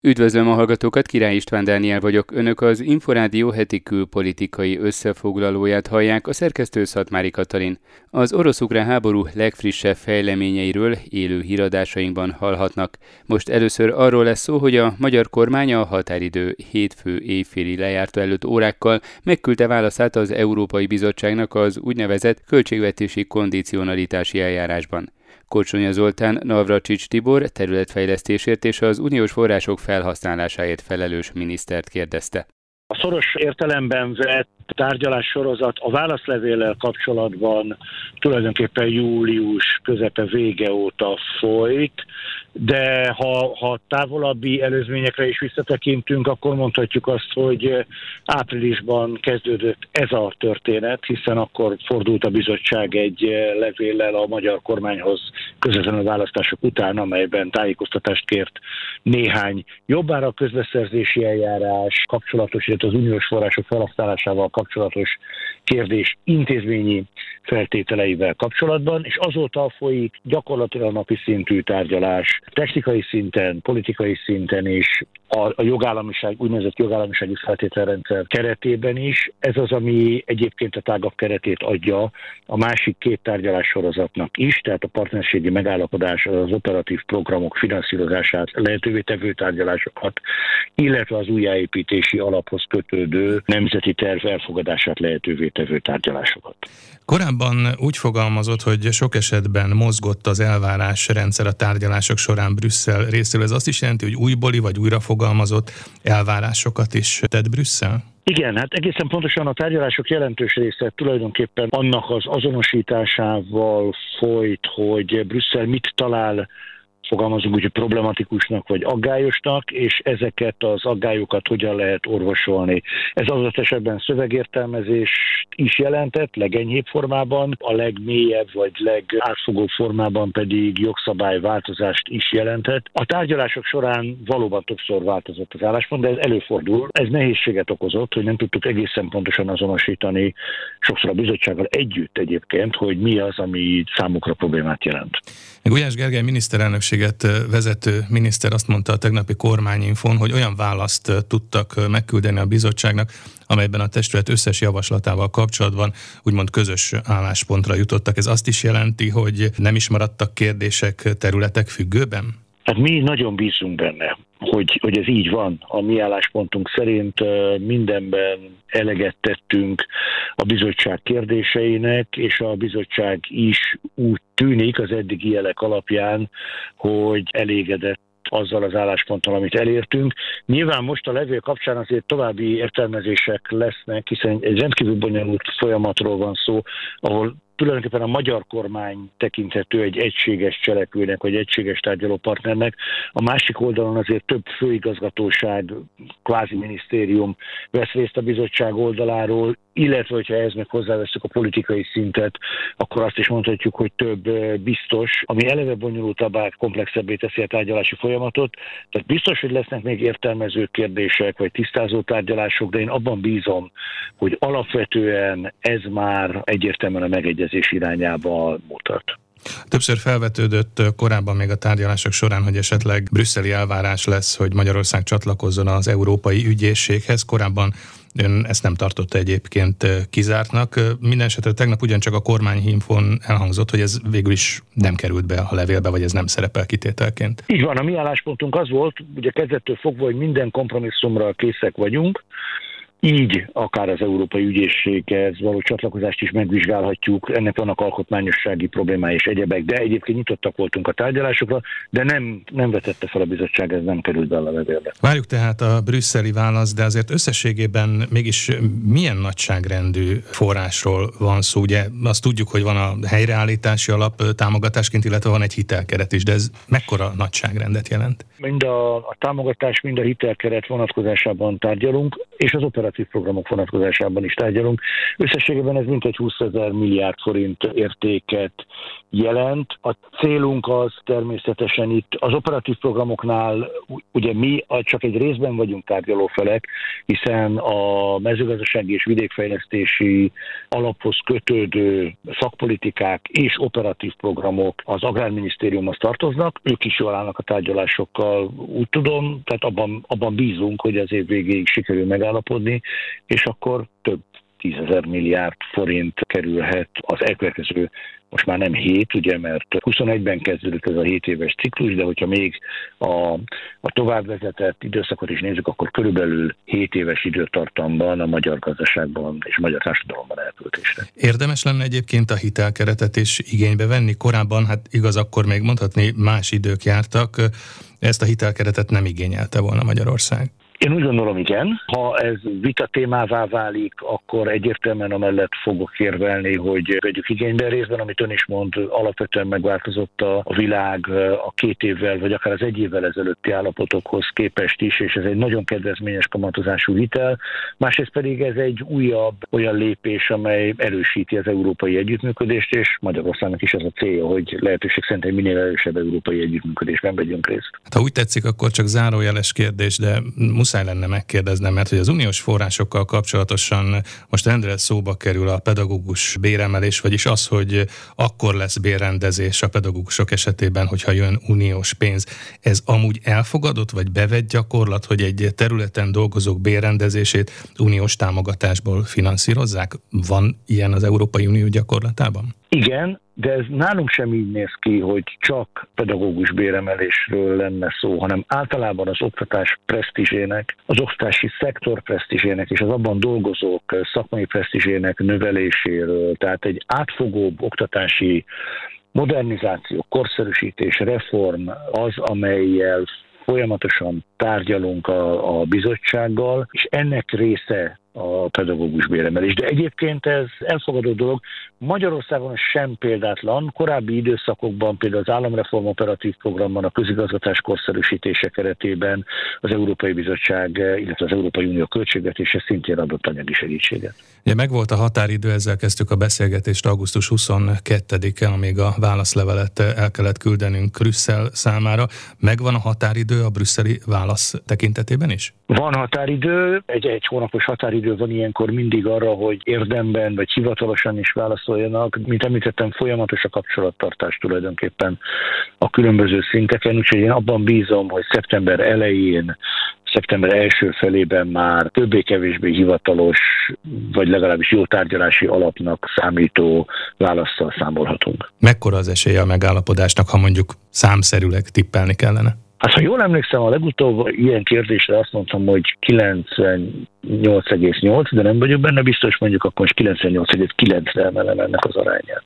Üdvözlöm a hallgatókat, Király István Dániel vagyok. Önök az Inforádió heti külpolitikai összefoglalóját hallják, a szerkesztő Szatmári Katalin. Az orosz-ukrán háború legfrissebb fejleményeiről élő híradásainkban hallhatnak. Most először arról lesz szó, hogy a magyar kormány a határidő hétfő éjféli lejárta előtt órákkal megküldte válaszát az Európai Bizottságnak az úgynevezett költségvetési kondicionalitási eljárásban. Korcsonya Zoltán, Navracsics Tibor területfejlesztésért és az uniós források felhasználásáért felelős minisztert kérdezte. A szoros értelemben vett tárgyalás sorozat a válaszlevéllel kapcsolatban tulajdonképpen július közepe vége óta folyt, de ha, ha távolabbi előzményekre is visszatekintünk, akkor mondhatjuk azt, hogy áprilisban kezdődött ez a történet, hiszen akkor fordult a bizottság egy levéllel a magyar kormányhoz közvetlenül a választások után, amelyben tájékoztatást kért néhány jobbára közbeszerzési eljárás kapcsolatos, illetve az uniós források felhasználásával kapcsolatos kérdés intézményi feltételeivel kapcsolatban, és azóta folyik gyakorlatilag napi szintű tárgyalás technikai szinten, politikai szinten is, a, a jogállamiság, úgynevezett jogállamisági feltételrendszer keretében is. Ez az, ami egyébként a tágabb keretét adja a másik két tárgyalás sorozatnak is, tehát a partnerségi megállapodás az operatív programok finanszírozását lehetővé tevő tárgyalásokat, illetve az újjáépítési alaphoz kötődő nemzeti terv elfogadását lehetővé tevő tárgyalásokat. Korábban úgy fogalmazott, hogy sok esetben mozgott az elvárás rendszer a tárgyalások során Brüsszel részéről. Ez azt is jelenti, hogy újbóli vagy újra fogalmazott elvárásokat is tett Brüsszel? Igen, hát egészen pontosan a tárgyalások jelentős része tulajdonképpen annak az azonosításával folyt, hogy Brüsszel mit talál fogalmazunk úgy, hogy problematikusnak vagy aggályosnak, és ezeket az aggályokat hogyan lehet orvosolni. Ez az esetben szövegértelmezés is jelentett, legenyhébb formában, a legmélyebb vagy legátfogóbb formában pedig jogszabályváltozást is jelentett. A tárgyalások során valóban többször változott az álláspont, de ez előfordul. Ez nehézséget okozott, hogy nem tudtuk egészen pontosan azonosítani, sokszor a bizottsággal együtt egyébként, hogy mi az, ami számukra problémát jelent. Gulyás Gergely miniszterelnökséget vezető miniszter azt mondta a tegnapi kormányinfon, hogy olyan választ tudtak megküldeni a bizottságnak, amelyben a testület összes javaslatával kapcsolatban úgymond közös álláspontra jutottak. Ez azt is jelenti, hogy nem is maradtak kérdések, területek függőben? Hát mi nagyon bízunk benne, hogy, hogy ez így van. A mi álláspontunk szerint mindenben eleget tettünk a bizottság kérdéseinek, és a bizottság is úgy tűnik az eddigi jelek alapján, hogy elégedett azzal az állásponttal, amit elértünk. Nyilván most a levél kapcsán azért további értelmezések lesznek, hiszen egy rendkívül bonyolult folyamatról van szó, ahol tulajdonképpen a magyar kormány tekinthető egy egységes cselekvőnek, vagy egységes tárgyalópartnernek. A másik oldalon azért több főigazgatóság, kvázi minisztérium vesz részt a bizottság oldaláról, illetve hogyha ehhez meg hozzáveszünk a politikai szintet, akkor azt is mondhatjuk, hogy több biztos, ami eleve bonyolultabbá, komplexebbé teszi a tárgyalási folyamatot. Tehát biztos, hogy lesznek még értelmező kérdések, vagy tisztázó tárgyalások, de én abban bízom, hogy alapvetően ez már egyértelműen a megegyezés irányába mutat. Többször felvetődött korábban még a tárgyalások során, hogy esetleg brüsszeli elvárás lesz, hogy Magyarország csatlakozzon az Európai Ügyészséghez. Korábban Ön ezt nem tartotta egyébként kizártnak. Mindenesetre tegnap ugyancsak a kormányhímfon elhangzott, hogy ez végül is nem került be a levélbe, vagy ez nem szerepel kitételként. Így van, a mi álláspontunk az volt, ugye kezdettől fogva, hogy minden kompromisszumra készek vagyunk, így akár az Európai Ügyészséghez való csatlakozást is megvizsgálhatjuk, ennek vannak alkotmányossági problémái és egyebek, de egyébként nyitottak voltunk a tárgyalásokra, de nem, nem vetette fel a bizottság, ez nem került be a levélbe. Várjuk tehát a brüsszeli választ, de azért összességében mégis milyen nagyságrendű forrásról van szó? Ugye azt tudjuk, hogy van a helyreállítási alap támogatásként, illetve van egy hitelkeret is, de ez mekkora nagyságrendet jelent? Mind a, a támogatás, mind a hitelkeret vonatkozásában tárgyalunk, és az operatív operatív programok vonatkozásában is tárgyalunk. Összességében ez mintegy 20 ezer milliárd forint értéket jelent. A célunk az természetesen itt az operatív programoknál ugye mi csak egy részben vagyunk tárgyalófelek, hiszen a mezőgazdasági és vidékfejlesztési alaphoz kötődő szakpolitikák és operatív programok az Agrárminisztériumhoz tartoznak, ők is jól állnak a tárgyalásokkal, úgy tudom, tehát abban, abban bízunk, hogy az év végéig sikerül megállapodni, és akkor több tízezer milliárd forint kerülhet az elkövetkező most már nem 7, ugye, mert 21-ben kezdődött ez a 7 éves ciklus, de hogyha még a, a továbbvezetett időszakot is nézzük, akkor körülbelül 7 éves időtartamban a magyar gazdaságban és a magyar társadalomban elköltésre. Érdemes lenne egyébként a hitelkeretet is igénybe venni. Korábban, hát igaz, akkor még mondhatni más idők jártak, ezt a hitelkeretet nem igényelte volna Magyarország. Én úgy gondolom, igen. Ha ez vita témává válik, akkor egyértelműen amellett fogok érvelni, hogy vegyük igénybe részben, amit ön is mond, alapvetően megváltozott a, világ a két évvel, vagy akár az egy évvel ezelőtti állapotokhoz képest is, és ez egy nagyon kedvezményes kamatozású hitel. Másrészt pedig ez egy újabb olyan lépés, amely erősíti az európai együttműködést, és Magyarországnak is ez a célja, hogy lehetőség szerint egy minél erősebb európai együttműködésben vegyünk részt. Hát, ha úgy tetszik, akkor csak zárójeles kérdés, de muszáj lenne megkérdeznem, mert hogy az uniós forrásokkal kapcsolatosan most rendre szóba kerül a pedagógus béremelés, vagyis az, hogy akkor lesz bérrendezés a pedagógusok esetében, hogyha jön uniós pénz. Ez amúgy elfogadott, vagy bevett gyakorlat, hogy egy területen dolgozók bérrendezését uniós támogatásból finanszírozzák? Van ilyen az Európai Unió gyakorlatában? Igen, de ez nálunk sem így néz ki, hogy csak pedagógus béremelésről lenne szó, hanem általában az oktatás presztízsének, az oktatási szektor presztízsének és az abban dolgozók szakmai presztízsének növeléséről, tehát egy átfogóbb oktatási modernizáció, korszerűsítés, reform az, amelyel folyamatosan tárgyalunk a, a bizottsággal, és ennek része a pedagógus béremelés. De egyébként ez elfogadó dolog. Magyarországon sem példátlan. Korábbi időszakokban például az Államreform Operatív Programban a közigazgatás korszerűsítése keretében az Európai Bizottság, illetve az Európai Unió költségvetése szintén adott anyagi segítséget. Ugye megvolt a határidő, ezzel kezdtük a beszélgetést augusztus 22-e, amíg a válaszlevelet el kellett küldenünk Brüsszel számára. Megvan a határidő a brüsszeli válasz tekintetében is? Van határidő, egy, egy hónapos határidő van ilyenkor mindig arra, hogy érdemben vagy hivatalosan is válaszoljanak. Mint említettem, folyamatos a kapcsolattartás tulajdonképpen a különböző szinteken, úgyhogy én abban bízom, hogy szeptember elején szeptember első felében már többé-kevésbé hivatalos, vagy legalábbis jó tárgyalási alapnak számító válaszsal számolhatunk. Mekkora az esélye a megállapodásnak, ha mondjuk számszerűleg tippelni kellene? Hát ha jól emlékszem, a legutóbb ilyen kérdésre azt mondtam, hogy 98,8, de nem vagyok benne biztos, mondjuk akkor most 98,9-re emelem ennek az arányát.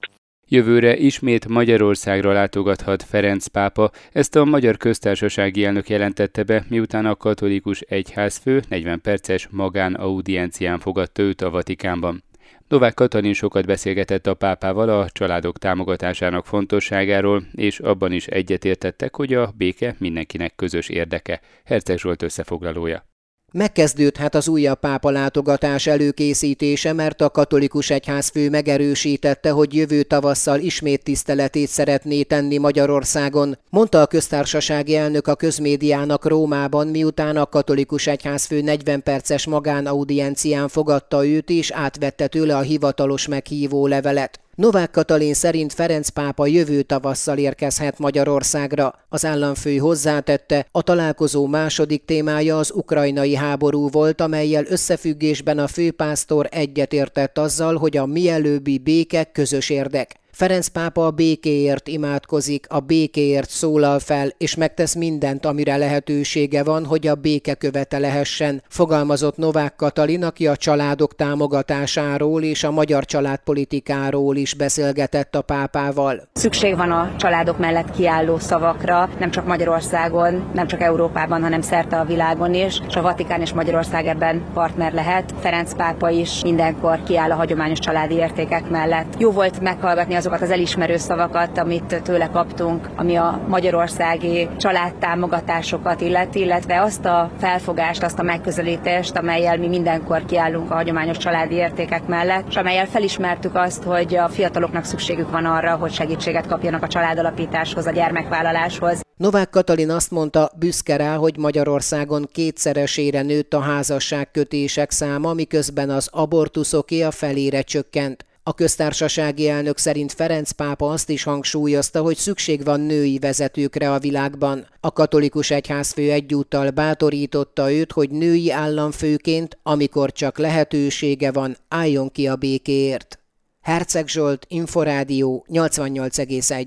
Jövőre ismét Magyarországra látogathat Ferenc pápa, ezt a magyar köztársasági elnök jelentette be, miután a katolikus egyházfő 40 perces magánaudiencián fogadta őt a Vatikánban. Novák Katalin sokat beszélgetett a pápával a családok támogatásának fontosságáról, és abban is egyetértettek, hogy a béke mindenkinek közös érdeke. Herceg Zsolt összefoglalója. Megkezdődhet az újabb pápa látogatás előkészítése, mert a katolikus egyházfő megerősítette, hogy jövő tavasszal ismét tiszteletét szeretné tenni Magyarországon, mondta a köztársasági elnök a közmédiának Rómában, miután a katolikus egyházfő 40 perces magánaudiencián fogadta őt és átvette tőle a hivatalos meghívó levelet. Novák Katalin szerint Ferenc pápa jövő tavasszal érkezhet Magyarországra. Az államfő hozzátette, a találkozó második témája az ukrajnai háború volt, amelyel összefüggésben a főpásztor egyetértett azzal, hogy a mielőbbi béke közös érdek. Ferenc pápa a békéért imádkozik, a békéért szólal fel, és megtesz mindent, amire lehetősége van, hogy a béke követe lehessen, fogalmazott Novák Katalin, aki a családok támogatásáról és a magyar családpolitikáról is beszélgetett a pápával. Szükség van a családok mellett kiálló szavakra, nem csak Magyarországon, nem csak Európában, hanem szerte a világon is, és a Vatikán és Magyarország ebben partner lehet. Ferenc pápa is mindenkor kiáll a hagyományos családi értékek mellett. Jó volt meghallgatni azokat az elismerő szavakat, amit tőle kaptunk, ami a magyarországi családtámogatásokat illeti, illetve azt a felfogást, azt a megközelítést, amelyel mi mindenkor kiállunk a hagyományos családi értékek mellett, és amelyel felismertük azt, hogy a fiataloknak szükségük van arra, hogy segítséget kapjanak a családalapításhoz, a gyermekvállaláshoz. Novák Katalin azt mondta, büszke rá, hogy Magyarországon kétszeresére nőtt a házasságkötések száma, miközben az abortuszoké a felére csökkent. A köztársasági elnök szerint Ferenc pápa azt is hangsúlyozta, hogy szükség van női vezetőkre a világban. A katolikus egyházfő egyúttal bátorította őt, hogy női államfőként, amikor csak lehetősége van, álljon ki a békéért. Herceg Zsolt, Inforádió 88,1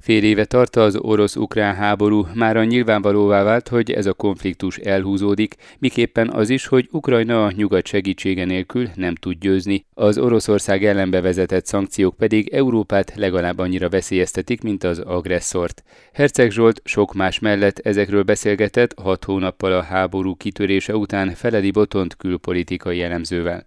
Fél éve tart az orosz-ukrán háború, már a nyilvánvalóvá vált, hogy ez a konfliktus elhúzódik, miképpen az is, hogy Ukrajna a nyugat segítsége nélkül nem tud győzni. Az Oroszország ellen bevezetett szankciók pedig Európát legalább annyira veszélyeztetik, mint az agresszort. Herceg Zsolt sok más mellett ezekről beszélgetett hat hónappal a háború kitörése után Feledi Botont külpolitikai elemzővel.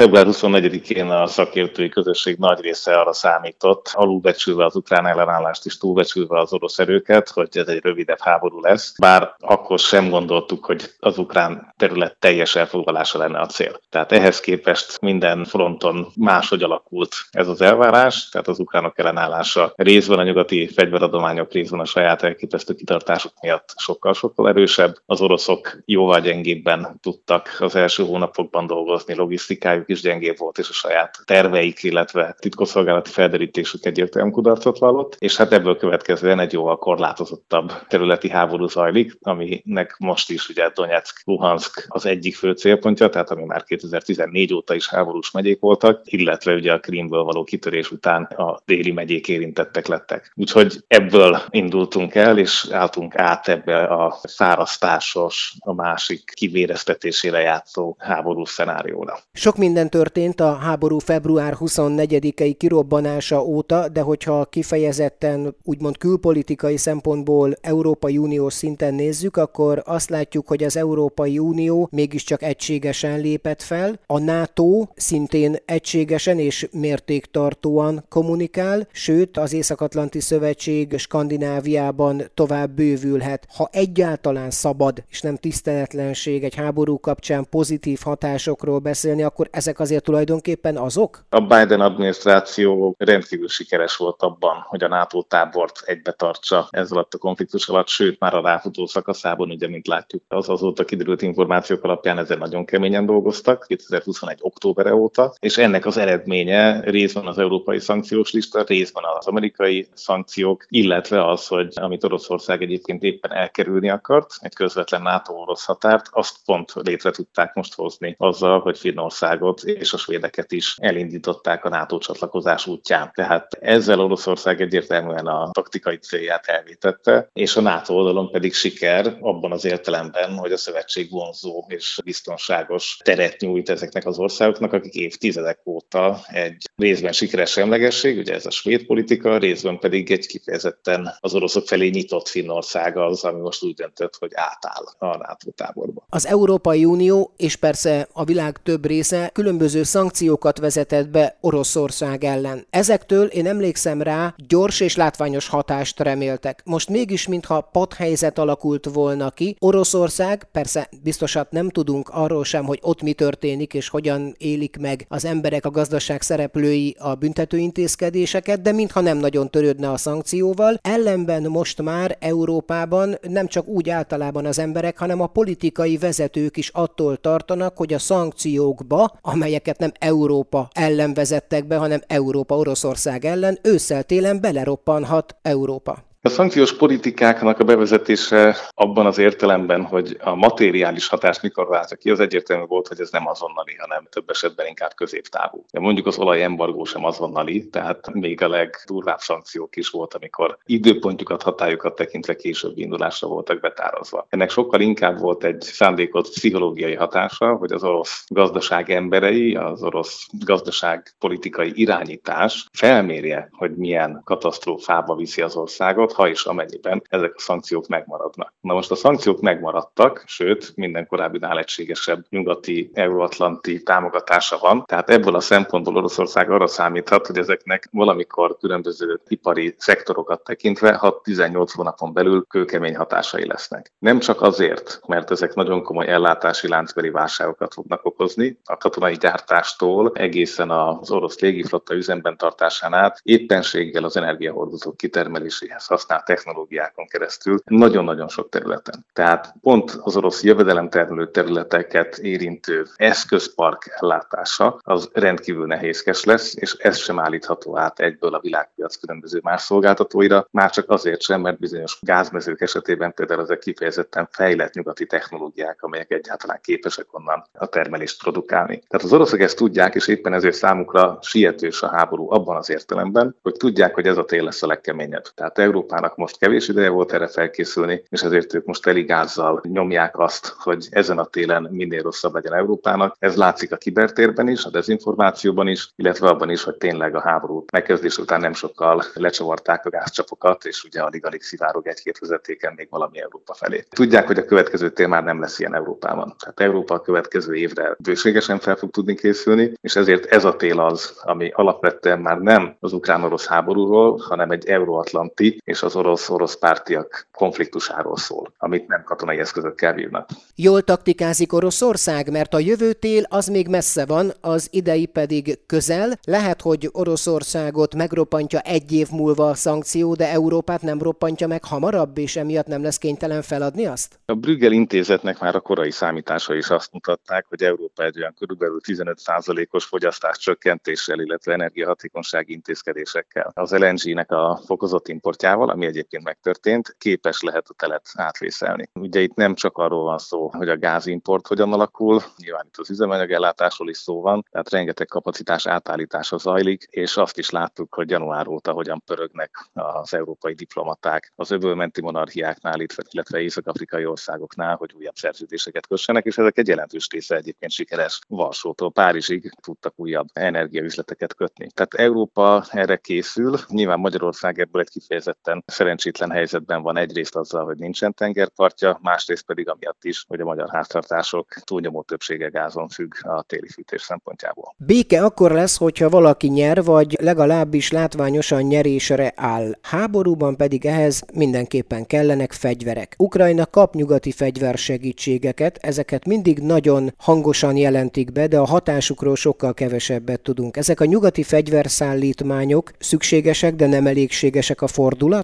Február 24-én a szakértői közösség nagy része arra számított, alulbecsülve az ukrán ellenállást és túlbecsülve az orosz erőket, hogy ez egy rövidebb háború lesz, bár akkor sem gondoltuk, hogy az ukrán terület teljes elfoglalása lenne a cél. Tehát ehhez képest minden fronton máshogy alakult ez az elvárás, tehát az ukránok ellenállása részben a nyugati fegyveradományok, részben a saját elképesztő kitartások miatt sokkal-sokkal erősebb. Az oroszok jóval gyengébben tudtak az első hónapokban dolgozni, logisztikájuk is gyengébb volt, és a saját terveik, illetve titkosszolgálati felderítésük egyértelműen kudarcot vallott, és hát ebből következően egy jóval korlátozottabb területi háború zajlik, aminek most is ugye Donetsk, Luhansk az egyik fő célpontja, tehát ami már 2014 óta is háborús megyék voltak, illetve ugye a Krímből való kitörés után a déli megyék érintettek lettek. Úgyhogy ebből indultunk el, és álltunk át ebbe a szárasztásos, a másik kivéreztetésére játszó háború szenárióra. Sok minden történt a háború február 24-i kirobbanása óta, de hogyha kifejezetten úgymond külpolitikai szempontból Európai Uniós szinten nézzük, akkor azt látjuk, hogy az Európai Unió mégiscsak egységesen lépett fel, a NATO szintén egységesen és mértéktartóan kommunikál, sőt az Észak-Atlanti Szövetség Skandináviában tovább bővülhet. Ha egyáltalán szabad és nem tiszteletlenség egy háború kapcsán pozitív hatásokról beszélni, akkor ezek azért tulajdonképpen azok? A Biden adminisztráció rendkívül sikeres volt abban, hogy a NATO tábort egybe tartsa ez alatt a konfliktus alatt, sőt már a ráfutó szakaszában, ugye, mint látjuk, az azóta kiderült információk alapján ezen nagyon keményen dolgoztak, 2021. október óta, és ennek az eredménye részben az európai szankciós lista, részben az amerikai szankciók, illetve az, hogy amit Oroszország egyébként éppen elkerülni akart, egy közvetlen NATO-orosz határt, azt pont létre tudták most hozni azzal, hogy Finnországot Magyarországot és a svédeket is elindították a NATO csatlakozás útján. Tehát ezzel Oroszország egyértelműen a taktikai célját elvétette, és a NATO oldalon pedig siker abban az értelemben, hogy a szövetség vonzó és biztonságos teret nyújt ezeknek az országoknak, akik évtizedek óta egy részben sikeres semlegesség, ugye ez a svéd politika, részben pedig egy kifejezetten az oroszok felé nyitott Finnország az, ami most úgy döntött, hogy átáll a NATO táborba. Az Európai Unió és persze a világ több része különböző szankciókat vezetett be Oroszország ellen. Ezektől én emlékszem rá, gyors és látványos hatást reméltek. Most mégis, mintha padhelyzet alakult volna ki, Oroszország, persze biztosat nem tudunk arról sem, hogy ott mi történik és hogyan élik meg az emberek, a gazdaság szereplői a büntetőintézkedéseket, de mintha nem nagyon törődne a szankcióval. Ellenben most már Európában nem csak úgy általában az emberek, hanem a politikai vezetők is attól tartanak, hogy a szankciókba, amelyeket nem Európa ellen vezettek be, hanem Európa Oroszország ellen, ősszel-télen beleroppanhat Európa. A szankciós politikáknak a bevezetése abban az értelemben, hogy a materiális hatás mikor váltja ki, az egyértelmű volt, hogy ez nem azonnali, hanem több esetben inkább középtávú. De mondjuk az olajembargó sem azonnali, tehát még a legdurvább szankciók is volt, amikor időpontjukat, hatályokat tekintve később indulásra voltak betárazva. Ennek sokkal inkább volt egy szándékot pszichológiai hatása, hogy az orosz gazdaság emberei, az orosz gazdaság politikai irányítás felmérje, hogy milyen katasztrófába viszi az országot, szankciókat, ha és amennyiben ezek a szankciók megmaradnak. Na most a szankciók megmaradtak, sőt, minden korábbinál egységesebb nyugati, euróatlanti támogatása van, tehát ebből a szempontból Oroszország arra számíthat, hogy ezeknek valamikor különböző ipari szektorokat tekintve 6-18 hónapon belül kőkemény hatásai lesznek. Nem csak azért, mert ezek nagyon komoly ellátási láncbeli válságokat fognak okozni, a katonai gyártástól egészen az orosz légiflotta üzemben tartásán át, éppenséggel az energiahordozók kitermeléséhez használt technológiákon keresztül, nagyon-nagyon sok területen. Tehát pont az orosz jövedelemtermelő területeket érintő eszközpark ellátása az rendkívül nehézkes lesz, és ez sem állítható át egyből a világpiac különböző más szolgáltatóira, már csak azért sem, mert bizonyos gázmezők esetében például ezek kifejezetten fejlett nyugati technológiák, amelyek egyáltalán képesek onnan a termelést produkálni. Tehát az oroszok ezt tudják, és éppen ezért számukra sietős a háború abban az értelemben, hogy tudják, hogy ez a tél lesz a legkeményebb. Tehát Európának most kevés ideje volt erre felkészülni, és ezért ők most eligázzal nyomják azt, hogy ezen a télen minél rosszabb legyen Európának. Ez látszik a kibertérben is, a dezinformációban is, illetve abban is, hogy tényleg a háború megkezdés után nem sokkal lecsavarták a gázcsapokat, és ugye alig-alig szivárog egy-két vezetéken még valami Európa felé. Tudják, hogy a következő tél már nem lesz ilyen Európában. Tehát Európa a következő évre bőségesen fel fog tudni készülni, és ezért ez a tél az, ami alapvetően már nem az ukrán-orosz háborúról, hanem egy euróatlanti és az orosz-orosz pártiak konfliktusáról szól, amit nem katonai eszközökkel vívnak. Jól taktikázik Oroszország, mert a jövő tél az még messze van, az idei pedig közel. Lehet, hogy Oroszországot megroppantja egy év múlva a szankció, de Európát nem roppantja meg hamarabb, és emiatt nem lesz kénytelen feladni azt? A Brüggel intézetnek már a korai számítása is azt mutatták, hogy Európa egy olyan körülbelül 15%-os fogyasztás csökkentéssel, illetve energiahatékonysági intézkedésekkel, az LNG-nek a fokozott importjával, ami egyébként megtörtént, képes lehet a telet átvészelni. Ugye itt nem csak arról van szó, hogy a gázimport hogyan alakul, nyilván itt az üzemanyagellátásról is szó van, tehát rengeteg kapacitás átállítása zajlik, és azt is láttuk, hogy január óta hogyan pörögnek az európai diplomaták az öbölmenti monarchiáknál, illetve észak-afrikai országoknál, hogy újabb szerződéseket kössenek, és ezek egy jelentős része egyébként sikeres. Varsótól Párizsig tudtak újabb energiaüzleteket kötni. Tehát Európa erre készül. Nyilván Magyarország ebből egy kifejezetten szerencsétlen helyzetben van egyrészt azzal, hogy nincsen tengerpartja, másrészt pedig amiatt is, hogy a magyar háztartások túlnyomó többsége gázon függ a téli fűtés szempontjából. Béke akkor lesz, hogyha valaki nyer, vagy legalábbis látványosan nyerésre áll. Háborúban pedig ehhez mindenképpen kellenek fegyverek. Ukrajna kap nyugati fegyversegítségeket, ezeket mindig nagyon hangosan jelentik be, de a hatásukról sokkal kevesebbet tudunk. Ezek a nyugati fegyverszállítmányok szükségesek, de nem elégségesek a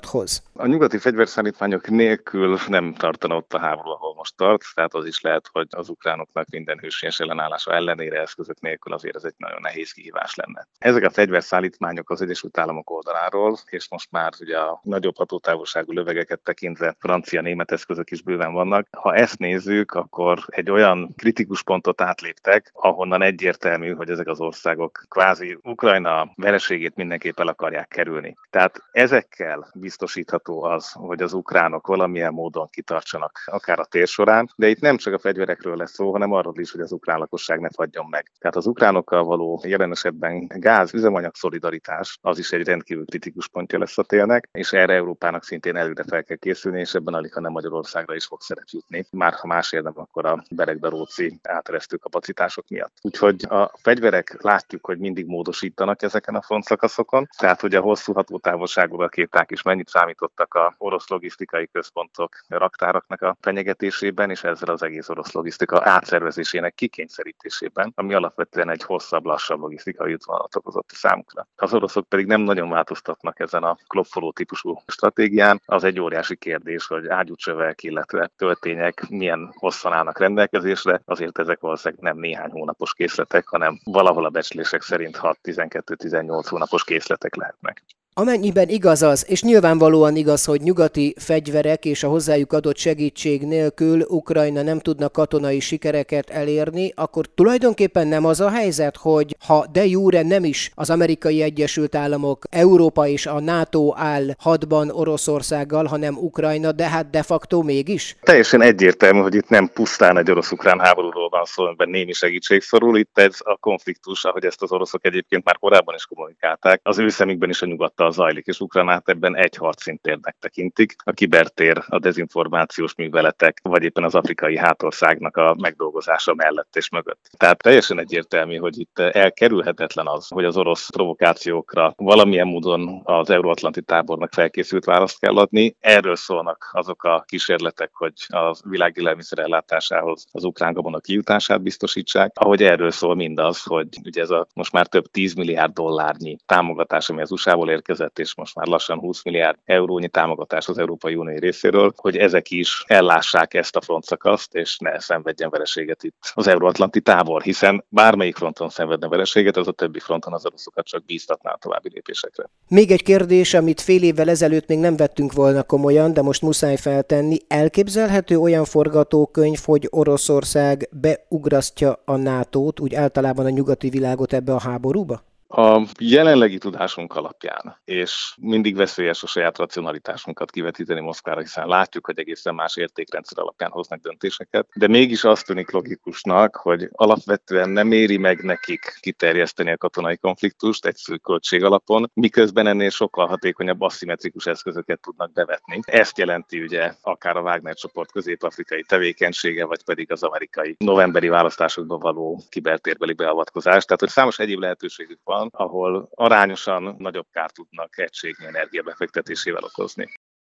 fordulathoz? A nyugati fegyverszállítmányok nélkül nem tartana ott a háború, ahol most tart, tehát az is lehet, hogy az ukránoknak minden hősies ellenállása ellenére eszközök nélkül azért ez egy nagyon nehéz kihívás lenne. Ezek a fegyverszállítmányok az Egyesült Államok oldaláról, és most már ugye a nagyobb hatótávolságú lövegeket tekintve francia-német eszközök is bőven vannak. Ha ezt nézzük, akkor egy olyan kritikus pontot átléptek, ahonnan egyértelmű, hogy ezek az országok kvázi Ukrajna vereségét mindenképp el akarják kerülni. Tehát ezekkel biztosítható az, hogy az ukránok valamilyen módon kitartsanak akár a tér során, de itt nem csak a fegyverekről lesz szó, hanem arról is, hogy az ukrán lakosság ne fagyjon meg. Tehát az ukránokkal való jelen esetben gáz, üzemanyag szolidaritás az is egy rendkívül kritikus pontja lesz a télnek, és erre Európának szintén előre fel kell készülni, és ebben alig, ha nem Magyarországra is fog szerep jutni. Már ha más érdem, akkor a beregdaróci áteresztő kapacitások miatt. Úgyhogy a fegyverek látjuk, hogy mindig módosítanak ezeken a frontszakaszokon, tehát hogy a hosszú hatótávolságú rakéták is mennyit számítottak a orosz logisztikai központok raktáraknak a fenyegetésében, és ezzel az egész orosz logisztika átszervezésének kikényszerítésében, ami alapvetően egy hosszabb, lassabb logisztikai útvonalat okozott a számukra. Az oroszok pedig nem nagyon változtatnak ezen a klopfoló típusú stratégián. Az egy óriási kérdés, hogy ágyúcsövek, illetve töltények milyen hosszan állnak rendelkezésre, azért ezek valószínűleg nem néhány hónapos készletek, hanem valahol a becslések szerint 6-12-18 hónapos készletek lehetnek. Amennyiben igaz az, és nyilvánvalóan igaz, hogy nyugati fegyverek és a hozzájuk adott segítség nélkül Ukrajna nem tudna katonai sikereket elérni, akkor tulajdonképpen nem az a helyzet, hogy ha de jure nem is az amerikai Egyesült Államok, Európa és a NATO áll hadban Oroszországgal, hanem Ukrajna, de hát de facto mégis? Teljesen egyértelmű, hogy itt nem pusztán egy orosz-ukrán háborúról van szó, amiben némi segítség szorul, itt ez a konfliktus, ahogy ezt az oroszok egyébként már korábban is kommunikálták, az ő szemükben is a nyugattal zajlik, és Ukránát ebben egy harcintérnek tekintik. A kibertér, a dezinformációs műveletek, vagy éppen az afrikai hátországnak a megdolgozása mellett és mögött. Tehát teljesen egyértelmű, hogy itt elkerülhetetlen az, hogy az orosz provokációkra valamilyen módon az euróatlanti tábornak felkészült választ kell adni. Erről szólnak azok a kísérletek, hogy a világ ellátásához az ukrán gabona kijutását biztosítsák, ahogy erről szól mindaz, hogy ugye ez a most már több 10 milliárd dollárnyi támogatás, ami az USA-ból érkezett, és most már lassan 20 milliárd eurónyi támogatás az Európai Unió részéről, hogy ezek is ellássák ezt a frontszakaszt, és ne szenvedjen vereséget itt az euróatlanti tábor, hiszen bármelyik fronton szenvedne vereséget, az a többi fronton az oroszokat csak bíztatná a további lépésekre. Még egy kérdés, amit fél évvel ezelőtt még nem vettünk volna komolyan, de most muszáj feltenni. Elképzelhető olyan forgatókönyv, hogy Oroszország beugrasztja a NATO-t, úgy általában a nyugati világot ebbe a háborúba? A jelenlegi tudásunk alapján, és mindig veszélyes a saját racionalitásunkat kivetíteni Moszkvára, hiszen látjuk, hogy egészen más értékrendszer alapján hoznak döntéseket, de mégis azt tűnik logikusnak, hogy alapvetően nem éri meg nekik kiterjeszteni a katonai konfliktust egy költség alapon, miközben ennél sokkal hatékonyabb aszimmetrikus eszközöket tudnak bevetni. Ezt jelenti ugye akár a Wagner csoport közép-afrikai tevékenysége, vagy pedig az amerikai novemberi választásokban való kibertérbeli beavatkozás. Tehát, hogy számos egyéb lehetőségük van, van, ahol arányosan nagyobb kárt tudnak egységnyi energia befektetésével okozni.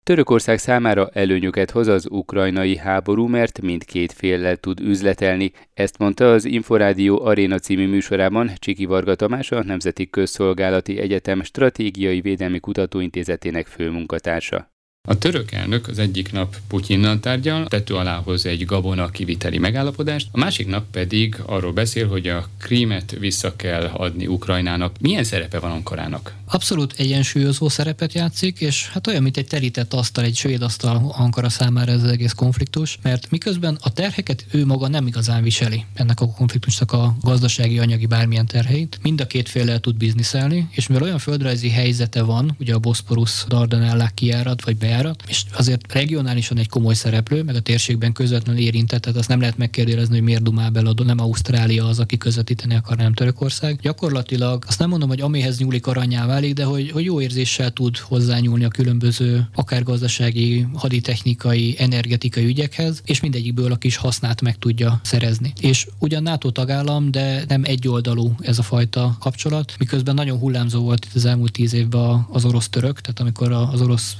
Törökország számára előnyöket hoz az ukrajnai háború, mert mindkét féllel tud üzletelni. Ezt mondta az Inforádió Aréna című műsorában Csiki Varga Tamás, a Nemzeti Közszolgálati Egyetem Stratégiai Védelmi Kutatóintézetének főmunkatársa. A török elnök az egyik nap Putyinnal tárgyal, tető alá hoz egy gabona kiviteli megállapodást, a másik nap pedig arról beszél, hogy a krímet vissza kell adni Ukrajnának. Milyen szerepe van Ankarának? Abszolút egyensúlyozó szerepet játszik, és hát olyan, mint egy terített asztal, egy svéd asztal Ankara számára ez az egész konfliktus, mert miközben a terheket ő maga nem igazán viseli ennek a konfliktusnak a gazdasági, anyagi bármilyen terheit, mind a két féllel tud bizniszelni, és mivel olyan földrajzi helyzete van, ugye a Bosporus Dardanellák kiárat vagy bejárat, és azért regionálisan egy komoly szereplő, meg a térségben közvetlenül érintett, tehát azt nem lehet megkérdőjelezni, hogy miért dumál bele, nem Ausztrália az, aki közvetíteni akar, nem Törökország. Gyakorlatilag azt nem mondom, hogy amihez nyúlik aranyává válik, de hogy, hogy jó érzéssel tud hozzányúlni a különböző akár gazdasági, haditechnikai, energetikai ügyekhez, és mindegyikből a kis hasznát meg tudja szerezni. És ugyan NATO tagállam, de nem egyoldalú ez a fajta kapcsolat, miközben nagyon hullámzó volt itt az elmúlt tíz évben az orosz-török, tehát amikor az orosz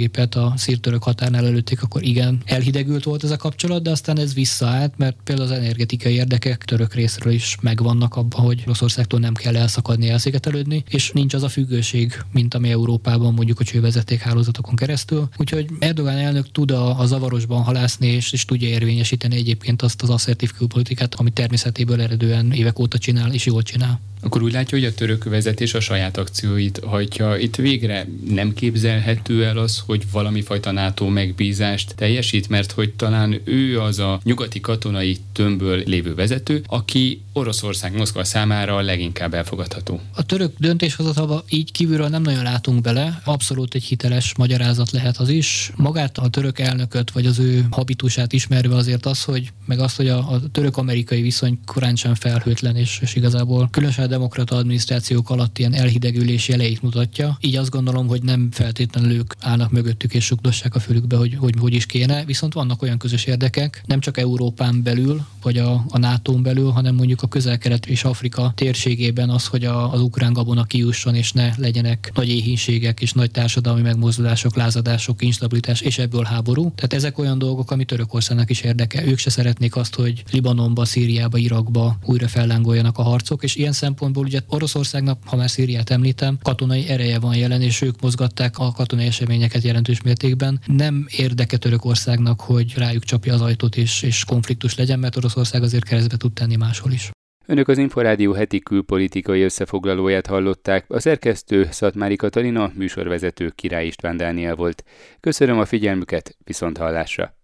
vadászrepülőgépet a szír-török határnál előtték, akkor igen, elhidegült volt ez a kapcsolat, de aztán ez visszaállt, mert például az energetikai érdekek török részről is megvannak abban, hogy Oroszországtól nem kell elszakadni, elszigetelődni, és nincs az a függőség, mint ami Európában mondjuk a csővezeték hálózatokon keresztül. Úgyhogy Erdogan elnök tud a, a zavarosban halászni, és, és tudja érvényesíteni egyébként azt az asszertív külpolitikát, ami természetéből eredően évek óta csinál, és jól csinál. Akkor úgy látja, hogy a török vezetés a saját akcióit hajtja. Itt végre nem képzelhető el az, hogy valami fajta NATO megbízást teljesít, mert hogy talán ő az a nyugati katonai tömbből lévő vezető, aki Oroszország Moszkva számára a leginkább elfogadható. A török döntéshozatalba így kívülről nem nagyon látunk bele, abszolút egy hiteles magyarázat lehet az is. Magát a török elnököt, vagy az ő habitusát ismerve azért az, hogy meg azt, hogy a, a török-amerikai viszony korán sem felhőtlen, és, és igazából különösen demokrata adminisztrációk alatt ilyen elhidegülés jeleit mutatja. Így azt gondolom, hogy nem feltétlenül ők állnak mögöttük és sukdossák a fülükbe, hogy, hogy hogy is kéne, viszont vannak olyan közös érdekek, nem csak Európán belül, vagy a, a NATO-n belül, hanem mondjuk a közel-kelet és Afrika térségében az, hogy a, az ukrán gabona kijusson, és ne legyenek nagy éhínségek és nagy társadalmi megmozdulások, lázadások, instabilitás, és ebből háború. Tehát ezek olyan dolgok, ami Törökországnak is érdeke. Ők se szeretnék azt, hogy Libanonba, Szíriába, Irakba újra fellángoljanak a harcok, és ilyen szempont szempontból ugye Oroszországnak, ha már Szíriát említem, katonai ereje van jelen, és ők mozgatták a katonai eseményeket jelentős mértékben. Nem érdeke Törökországnak, hogy rájuk csapja az ajtót és, és konfliktus legyen, mert Oroszország azért keresztbe tud tenni máshol is. Önök az Inforádió heti külpolitikai összefoglalóját hallották. A szerkesztő Szatmári Katalina, műsorvezető Király István Dániel volt. Köszönöm a figyelmüket, viszont hallásra!